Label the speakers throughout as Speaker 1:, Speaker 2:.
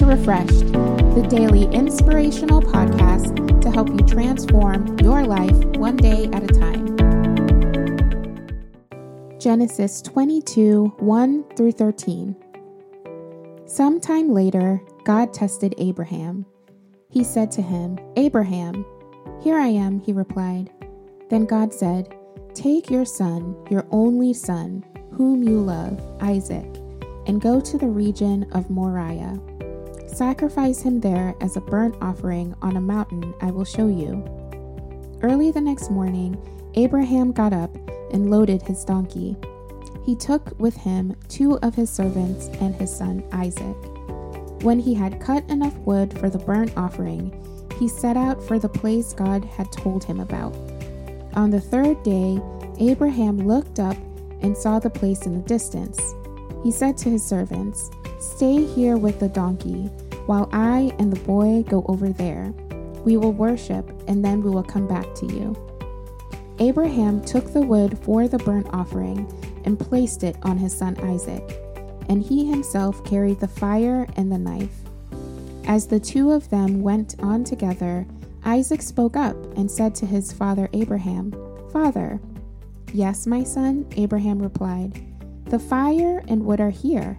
Speaker 1: to Refreshed, the daily inspirational podcast to help you transform your life one day at a time. Genesis 22 1 through 13. Sometime later, God tested Abraham. He said to him, Abraham, here I am, he replied. Then God said, Take your son, your only son, whom you love, Isaac, and go to the region of Moriah. Sacrifice him there as a burnt offering on a mountain I will show you. Early the next morning, Abraham got up and loaded his donkey. He took with him two of his servants and his son Isaac. When he had cut enough wood for the burnt offering, he set out for the place God had told him about. On the third day, Abraham looked up and saw the place in the distance. He said to his servants, Stay here with the donkey, while I and the boy go over there. We will worship, and then we will come back to you. Abraham took the wood for the burnt offering and placed it on his son Isaac, and he himself carried the fire and the knife. As the two of them went on together, Isaac spoke up and said to his father Abraham, Father. Yes, my son, Abraham replied. The fire and wood are here,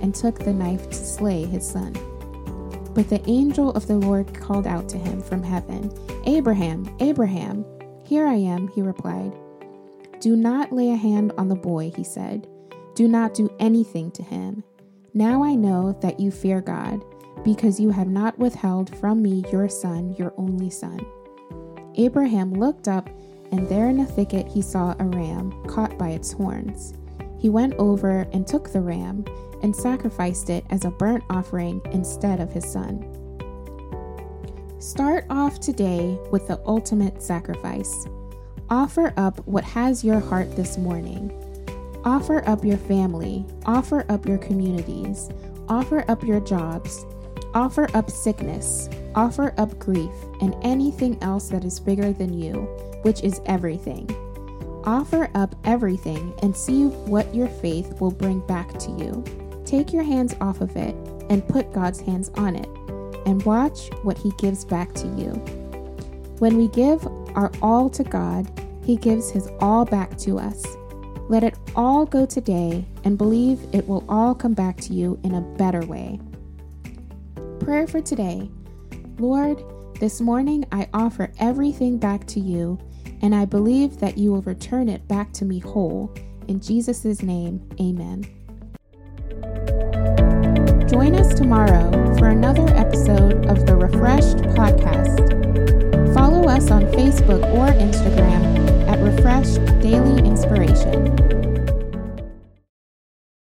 Speaker 1: and took the knife to slay his son. But the angel of the Lord called out to him from heaven, Abraham, Abraham. Here I am, he replied. Do not lay a hand on the boy, he said. Do not do anything to him. Now I know that you fear God, because you have not withheld from me your son, your only son. Abraham looked up, and there in a thicket he saw a ram caught by its horns. He went over and took the ram and sacrificed it as a burnt offering instead of his son. Start off today with the ultimate sacrifice. Offer up what has your heart this morning. Offer up your family, offer up your communities, offer up your jobs, offer up sickness, offer up grief, and anything else that is bigger than you, which is everything. Offer up everything and see what your faith will bring back to you. Take your hands off of it and put God's hands on it, and watch what He gives back to you. When we give our all to God, He gives His all back to us. Let it all go today and believe it will all come back to you in a better way. Prayer for today Lord, this morning I offer everything back to you, and I believe that you will return it back to me whole. In Jesus' name, amen. Join us tomorrow for another episode of the Refreshed Podcast. Follow us on Facebook or Instagram at Refreshed Daily Inspiration.